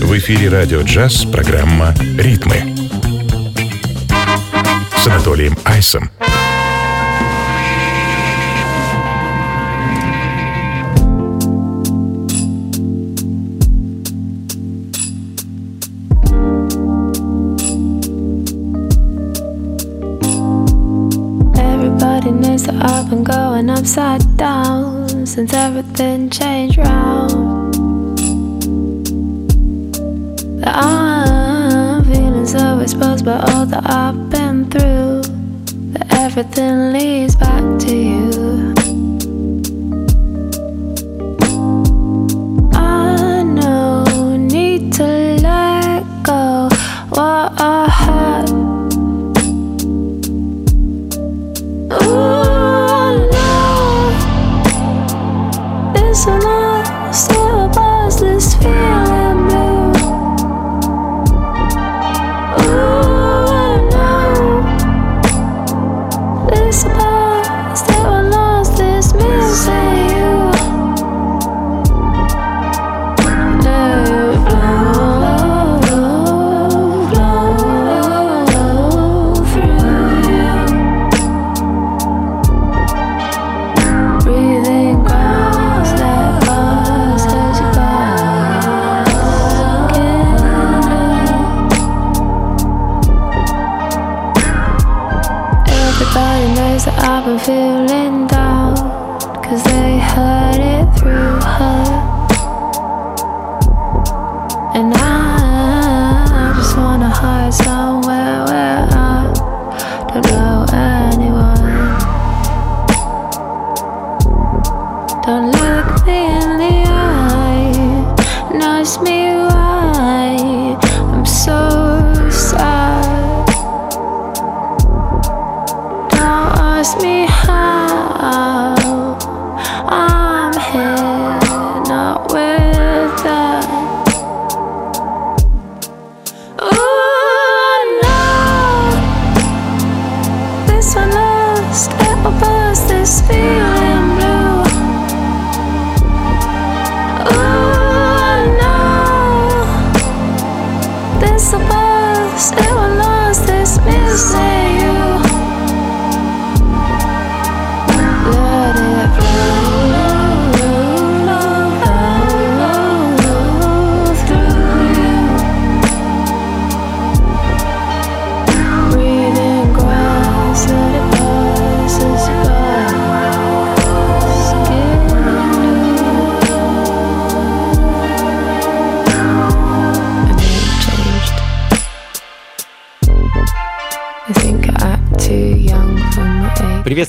В эфире радио джаз программа «Ритмы» с Анатолием Айсом. I've been going upside down since everything changed round. That I'm feeling so exposed by all that I've been through. That everything leads back to you.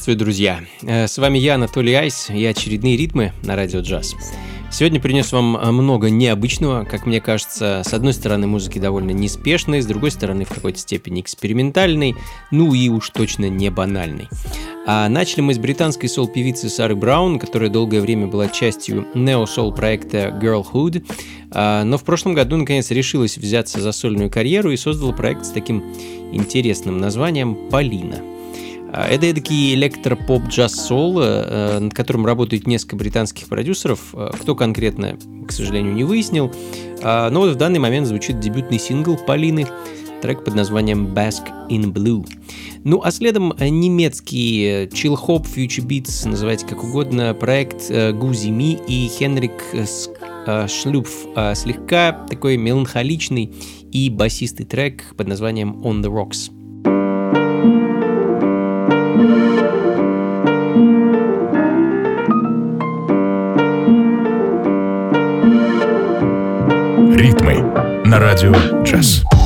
Приветствую, друзья! Э, С вами я, Анатолий Айс, и очередные ритмы на радио джаз. Сегодня принес вам э, много необычного, как мне кажется. С одной стороны, музыки довольно неспешной, с другой стороны, в какой-то степени экспериментальной, ну и уж точно не банальной. А начали мы с британской сол-певицы Сары Браун, которая долгое время была частью нео-сол проекта Girlhood, а, но в прошлом году наконец решилась взяться за сольную карьеру и создала проект с таким интересным названием «Полина». А, Это эдакий электропоп-джаз-сол, э, над которым работает несколько британских продюсеров. Э, Кто конкретно, к сожалению, не выяснил. А, Но вот в данный момент звучит дебютный сингл Полины, трек под названием Bask in Blue. Ну а следом немецкий э, chill hop, future beats, называйте как угодно, проект э, Гузи Ми и Хенрик Шлюпф. Э, Слегка такой меланхоличный и басистый трек под названием On the Rocks. Радио джаз.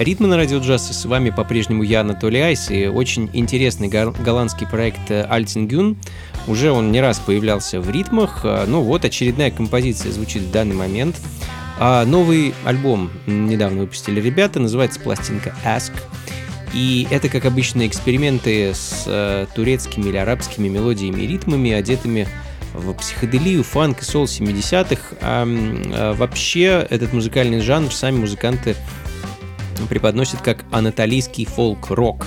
Ритмы на радио джаз. С вами по-прежнему я, Анатолий Айс, и очень интересный голландский проект Альтингюн. Уже он не раз появлялся в ритмах. А, ну вот, очередная композиция звучит в данный момент. А новый альбом недавно выпустили ребята, называется пластинка Ask. И это, как обычно, эксперименты с э, турецкими или арабскими мелодиями и ритмами, одетыми в психоделию, фанк и сол 70-х. А, а вообще этот музыкальный жанр сами музыканты преподносит как анатолийский фолк-рок.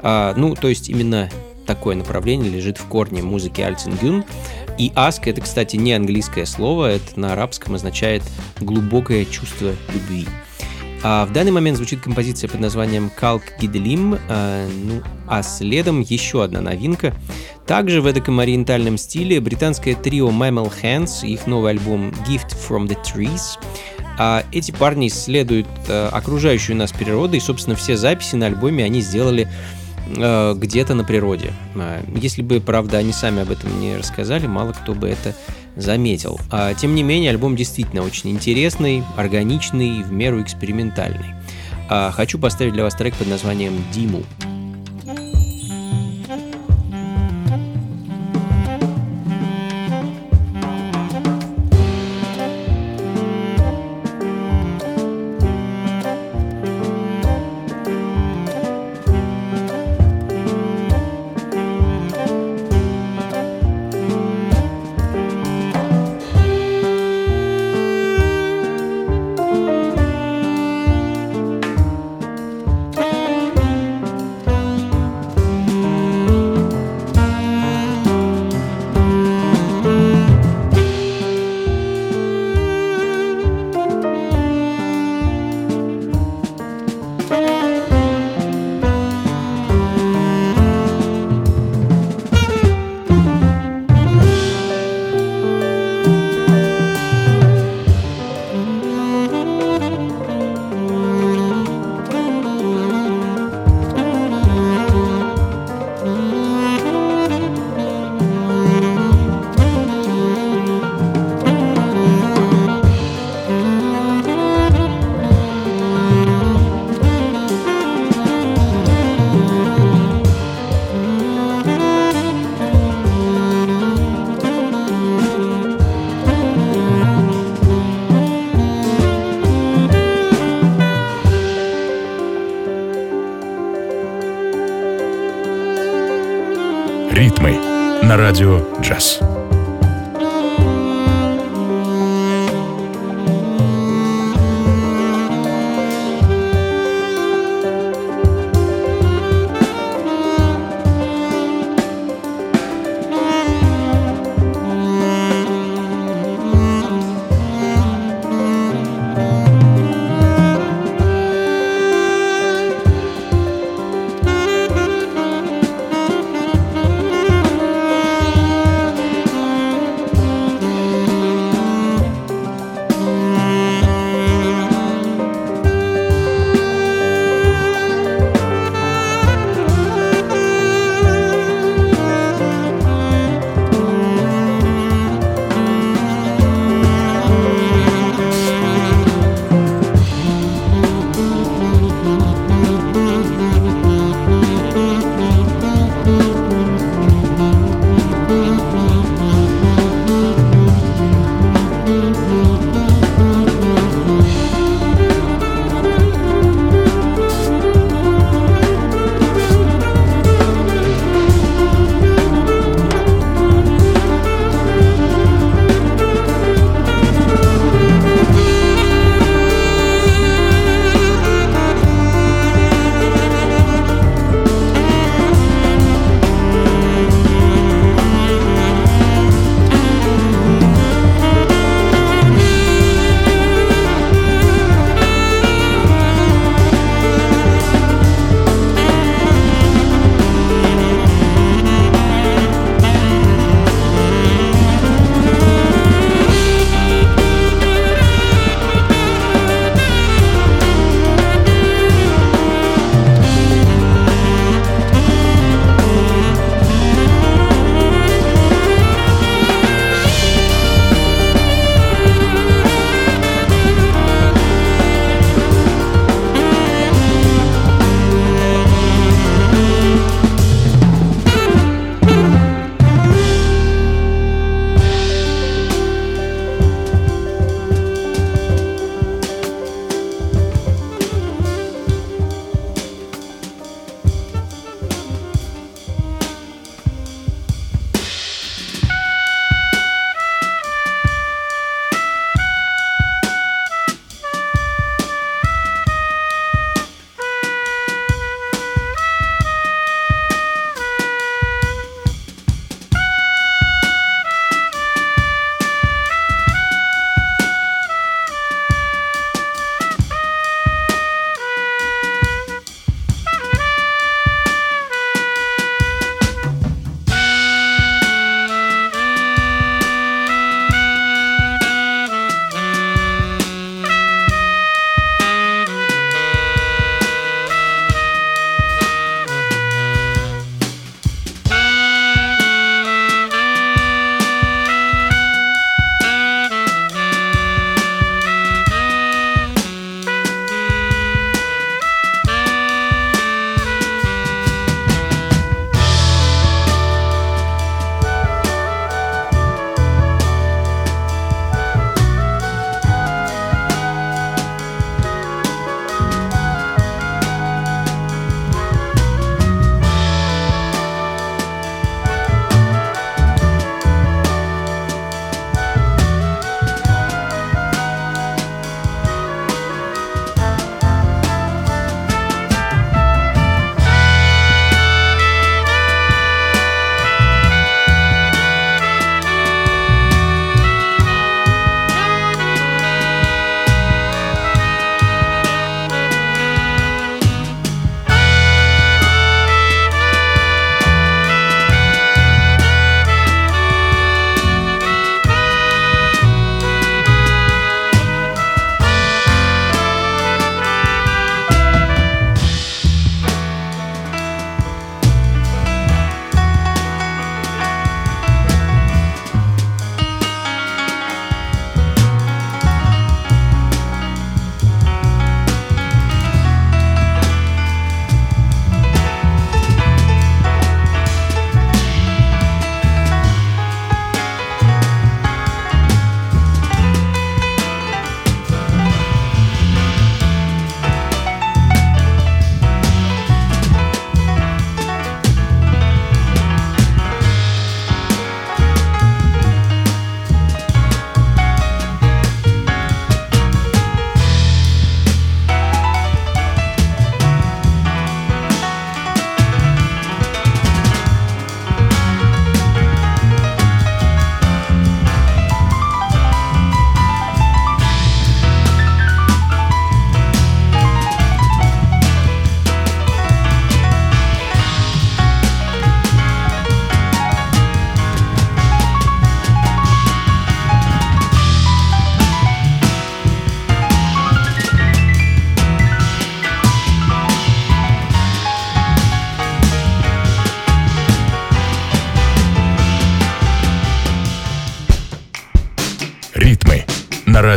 А, ну, то есть именно такое направление лежит в корне музыки Альцингюн. И аск это, кстати, не английское слово, это на арабском означает глубокое чувство любви. А в данный момент звучит композиция под названием Калк Гиделим, а, ну, а следом еще одна новинка. Также в эдаком ориентальном стиле британское трио Mammal Hands, их новый альбом Gift from the Trees – а эти парни исследуют э, окружающую нас природу, и, собственно, все записи на альбоме они сделали э, где-то на природе. А, если бы, правда, они сами об этом не рассказали, мало кто бы это заметил. А, тем не менее, альбом действительно очень интересный, органичный и в меру экспериментальный. А, хочу поставить для вас трек под названием «Диму». На радио джаз.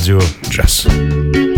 На радио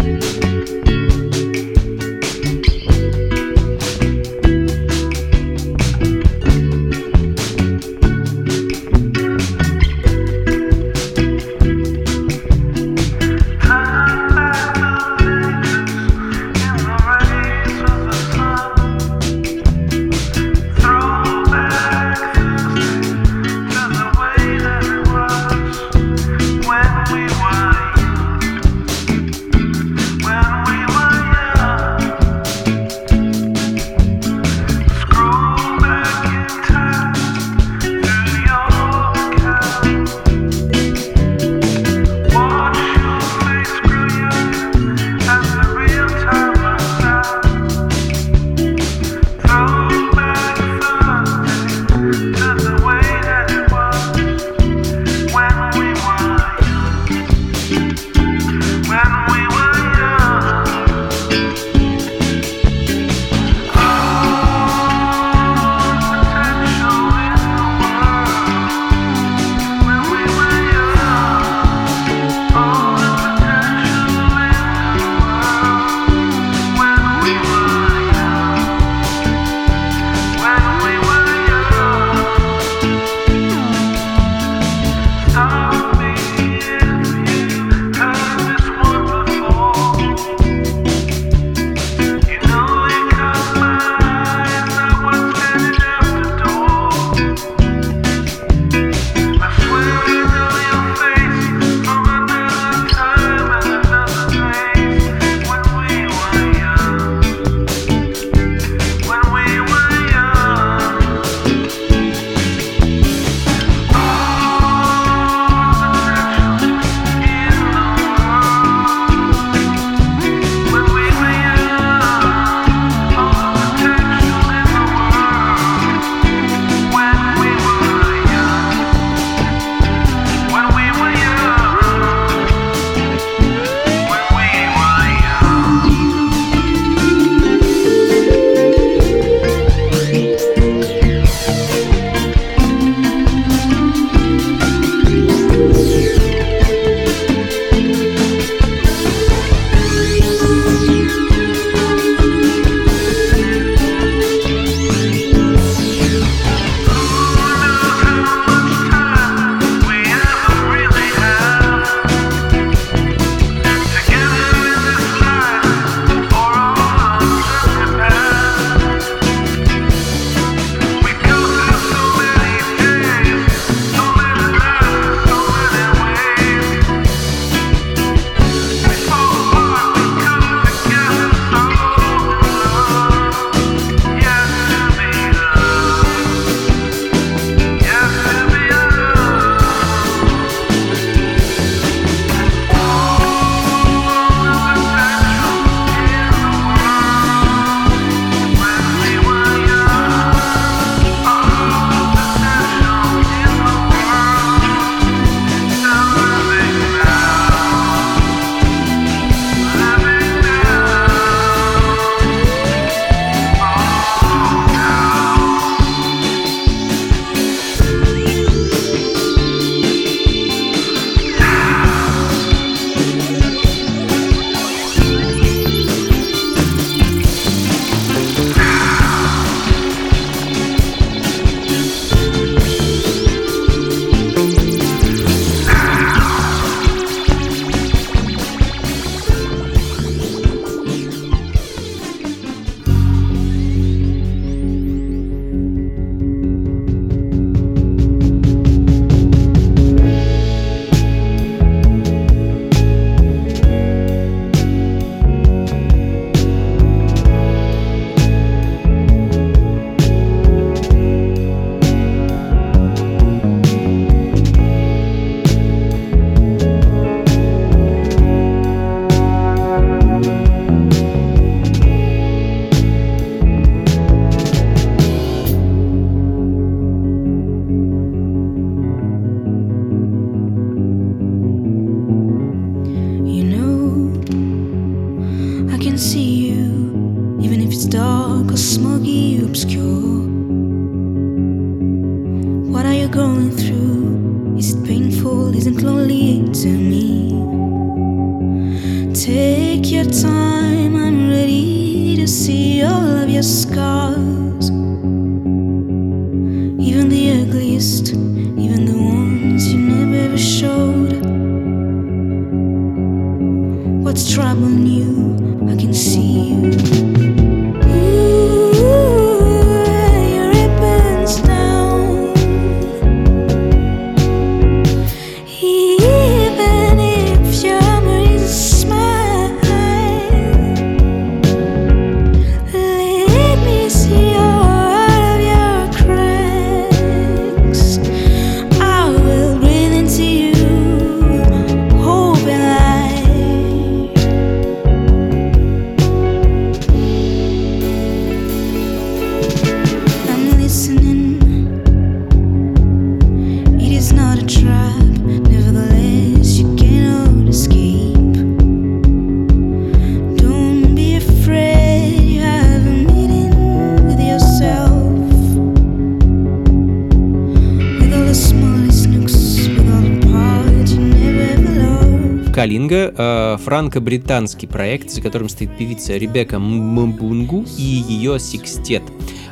франко-британский проект, за которым стоит певица Ребекка Мбунгу и ее секстет.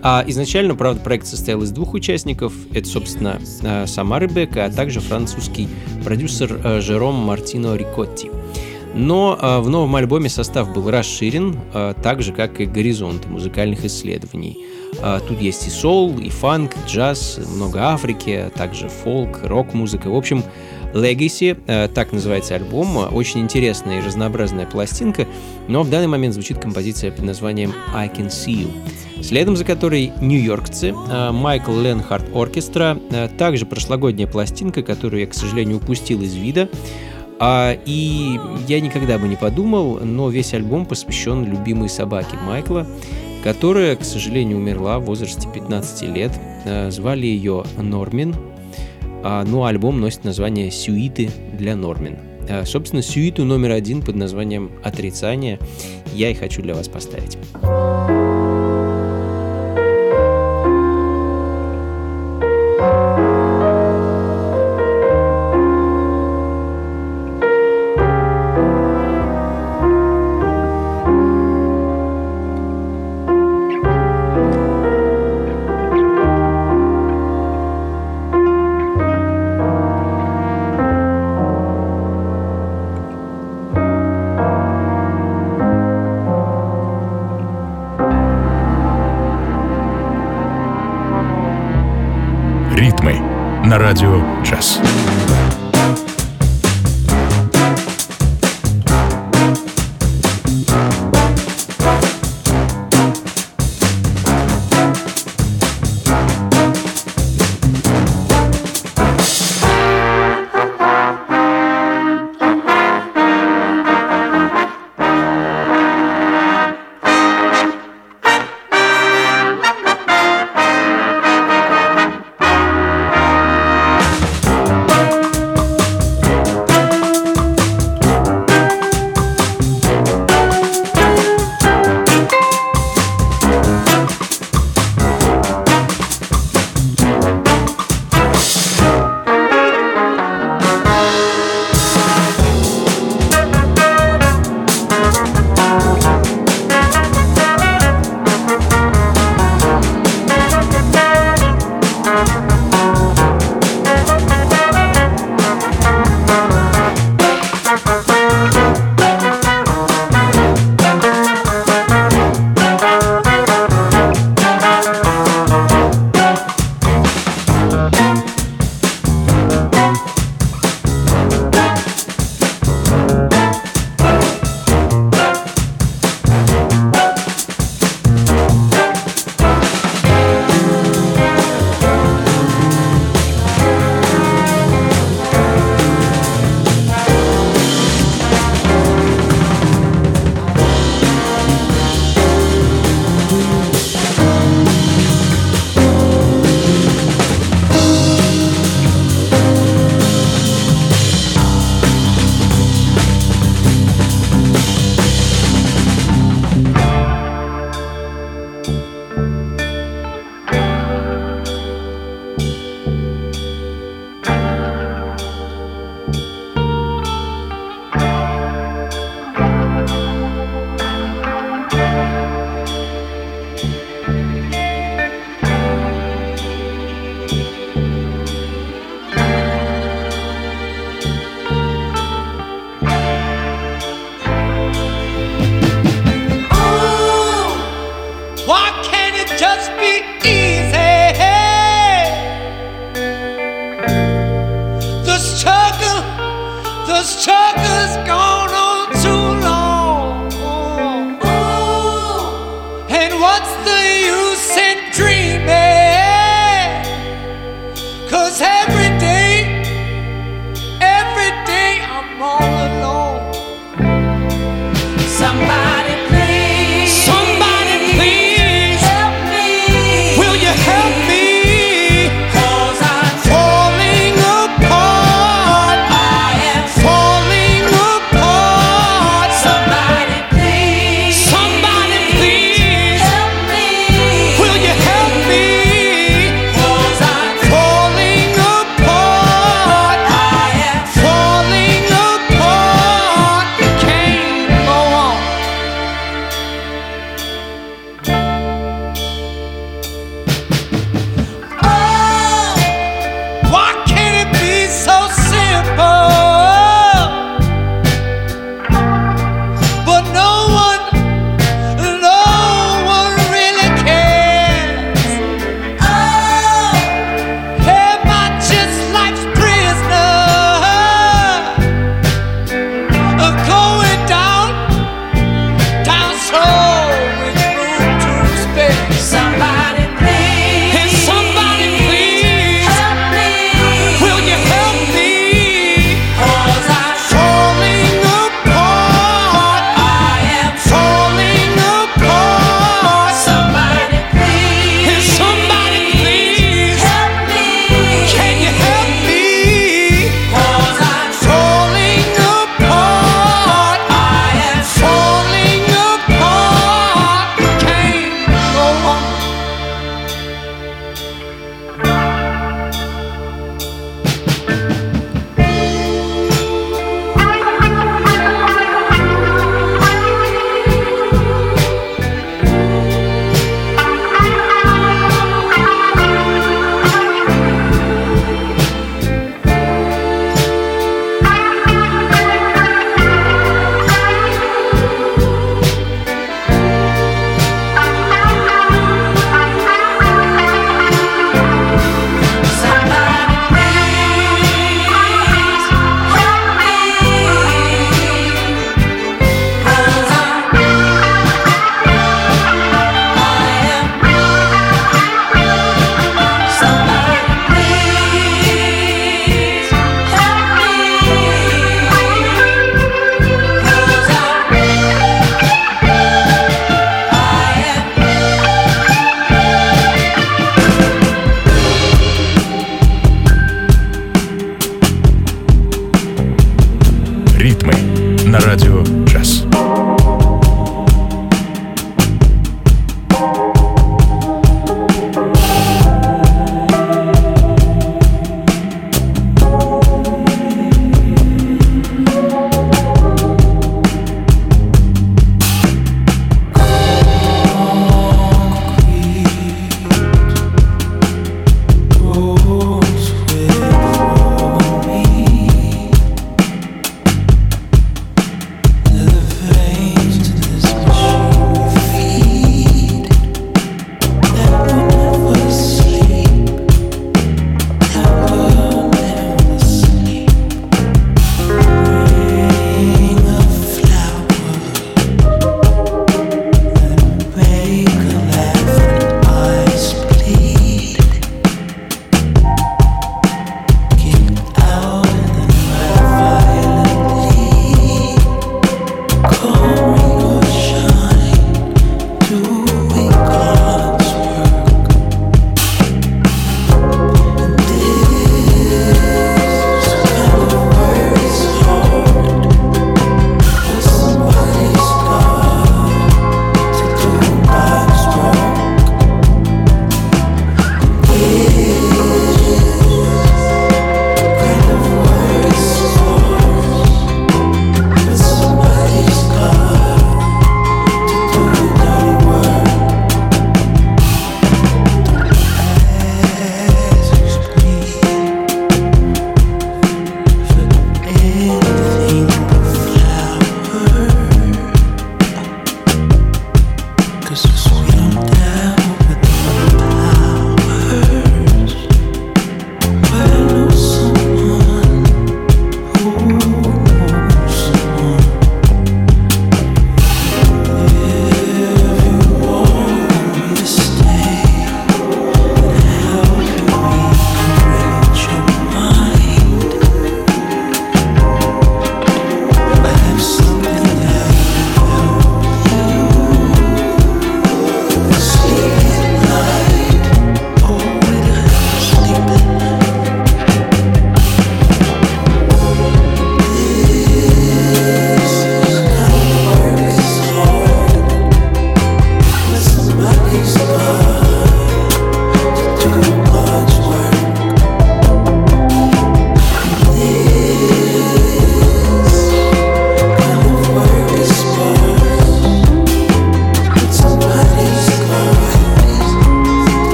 А изначально, правда, проект состоял из двух участников. Это, собственно, э, сама Ребекка, а также французский продюсер э, Жером Мартино Рикотти. Но э, в новом альбоме состав был расширен, э, так же, как и горизонты музыкальных исследований. Тут есть и сол, и фанк, джаз, много Африки, а также фолк, рок-музыка. В общем, Legacy, э, так называется альбом, очень интересная и разнообразная пластинка, но в данный момент звучит композиция под названием I Can See You. Следом за которой нью-йоркцы, э, Майкл Ленхард Оркестра, э, также прошлогодняя пластинка, которую я, к сожалению, упустил из вида, а, и я никогда бы не подумал, но весь альбом посвящен любимой собаке Майкла, которая, к сожалению, умерла в возрасте 15 лет. Звали ее Нормин, а, ну, альбом носит название «Сюиты для Нормин». А, собственно, сюиту номер один под названием «Отрицание» я и хочу для вас поставить.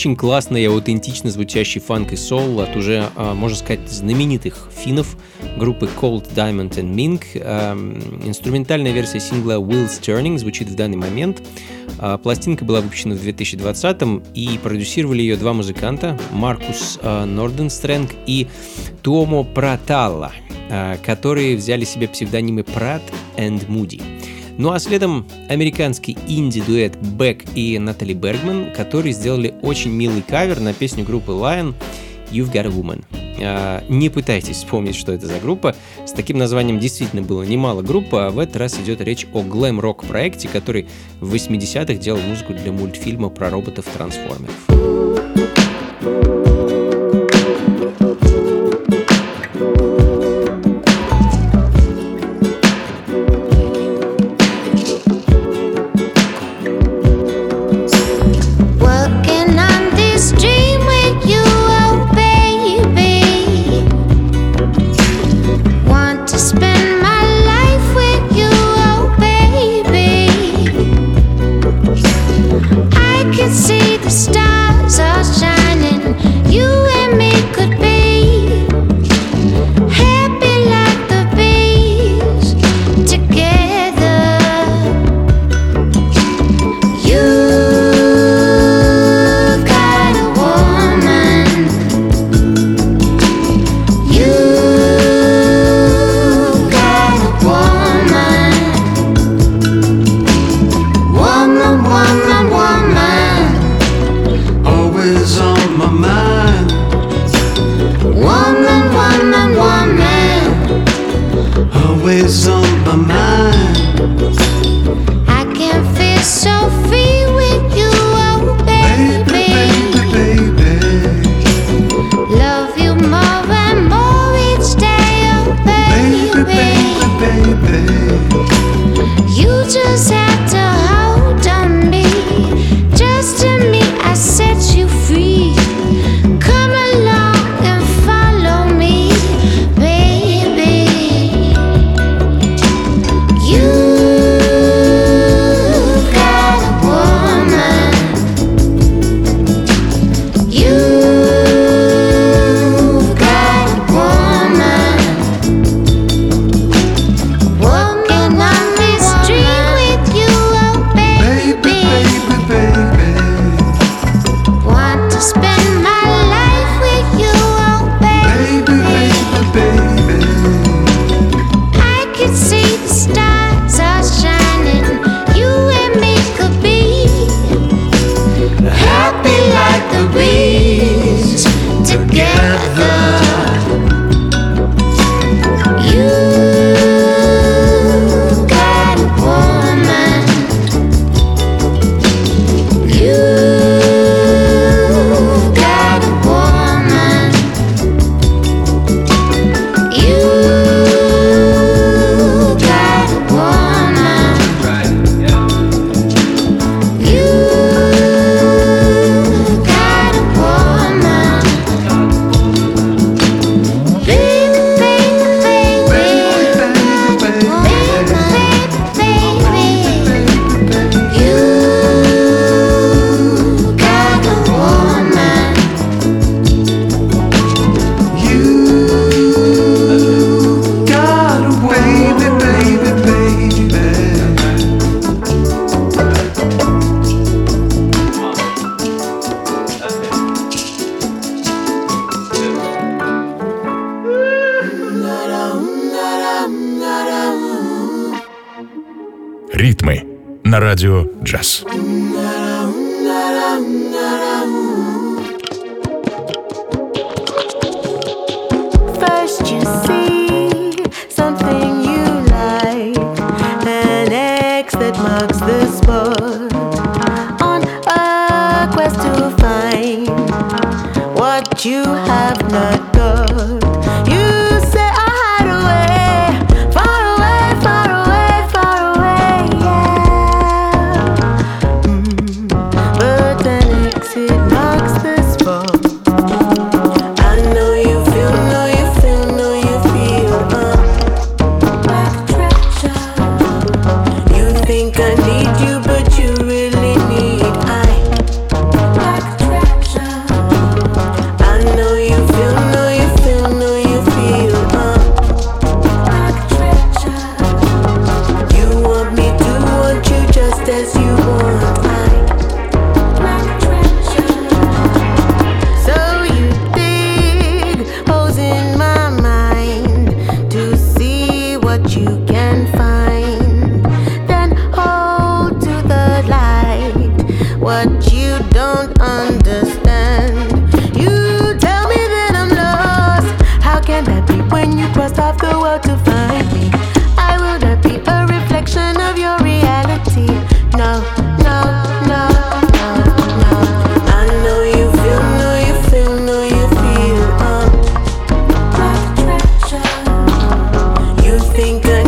Очень классный и аутентично звучащий фанк и соул от уже, а, можно сказать, знаменитых финнов группы Cold Diamond and Mink. Эм, инструментальная версия сингла Wheels Turning звучит в данный момент. А, пластинка была выпущена в 2020 и продюсировали ее два музыканта, Маркус а, Норденстрэнг и Туомо Праталла, которые взяли себе псевдонимы Прат and Moody. Ну а следом американский инди-дуэт Бэк и Натали Бергман, которые сделали очень милый кавер на песню группы Lion «You've Got a Woman». А, не пытайтесь вспомнить, что это за группа. С таким названием действительно было немало групп, а в этот раз идет речь о глэм-рок проекте, который в 80-х делал музыку для мультфильма про роботов-трансформеров. ритмы на радио «Джаз». you have not что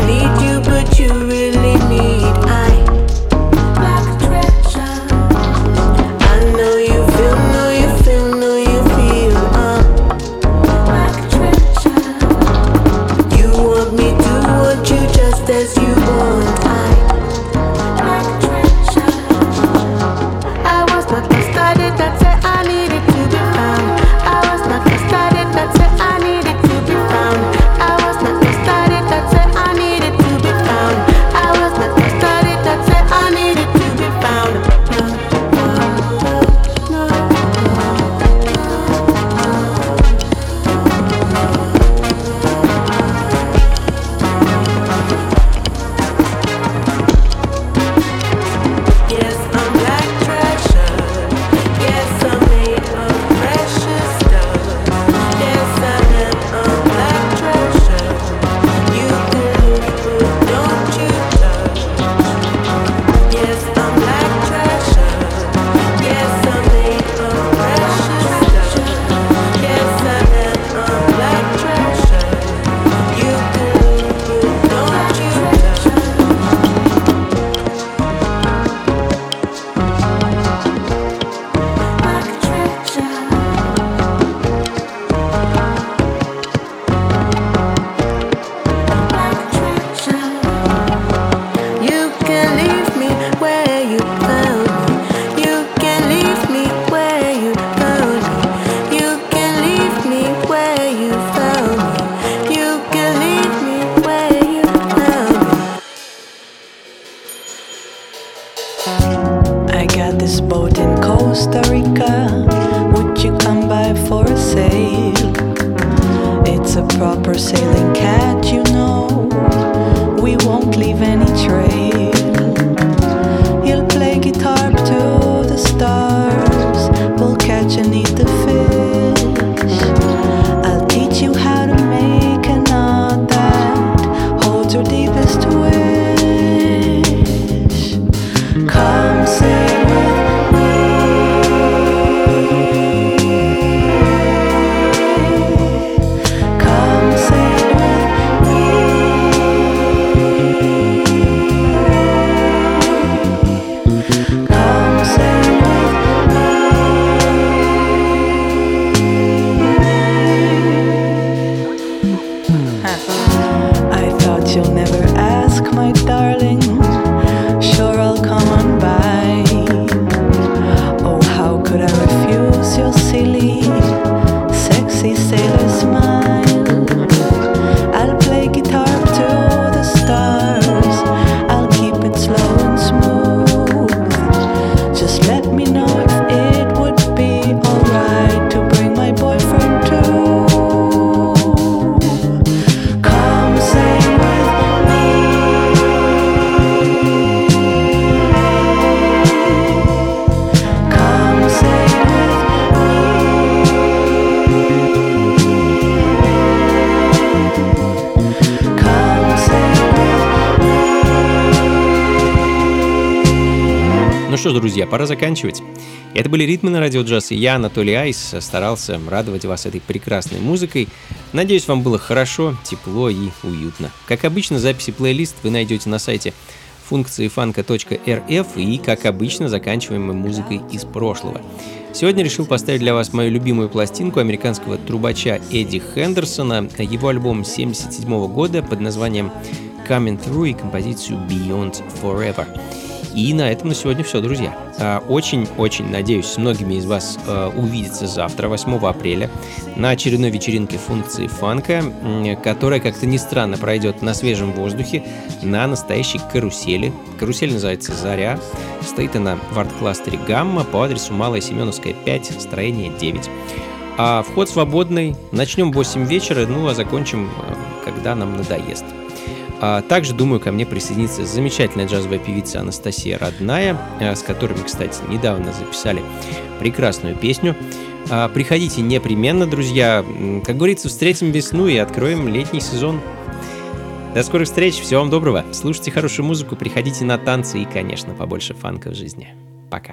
пора заканчивать. Это были «Ритмы на радио джаз», и я, Анатолий Айс, старался радовать вас этой прекрасной музыкой. Надеюсь, вам было хорошо, тепло и уютно. Как обычно, записи плейлист вы найдете на сайте функции фанка.рф и, как обычно, заканчиваем мы музыкой из прошлого. Сегодня решил поставить для вас мою любимую пластинку американского трубача Эдди Хендерсона, его альбом 77 года под названием Coming Through и композицию Beyond Forever. И на этом на сегодня все, друзья. А, очень-очень надеюсь с многими из вас а, увидеться завтра, 8 апреля, на очередной вечеринке функции фанка, которая, как-то ни странно, пройдет на свежем воздухе на настоящей карусели. Карусель называется «Заря». Стоит она в арт-кластере «Гамма» по адресу Малая Семеновская, 5, строение 9. А вход свободный. Начнем в 8 вечера, ну а закончим, а, когда нам надоест. А также, думаю, ко мне присоединится замечательная джазовая певица Анастасия Родная, э, с которой мы, кстати, недавно записали прекрасную песню. А, приходите непременно, друзья. Как говорится, встретим весну и откроем летний сезон. До скорых встреч, всего вам доброго. Слушайте хорошую музыку, приходите на танцы и, конечно, побольше фанка в жизни. Пока.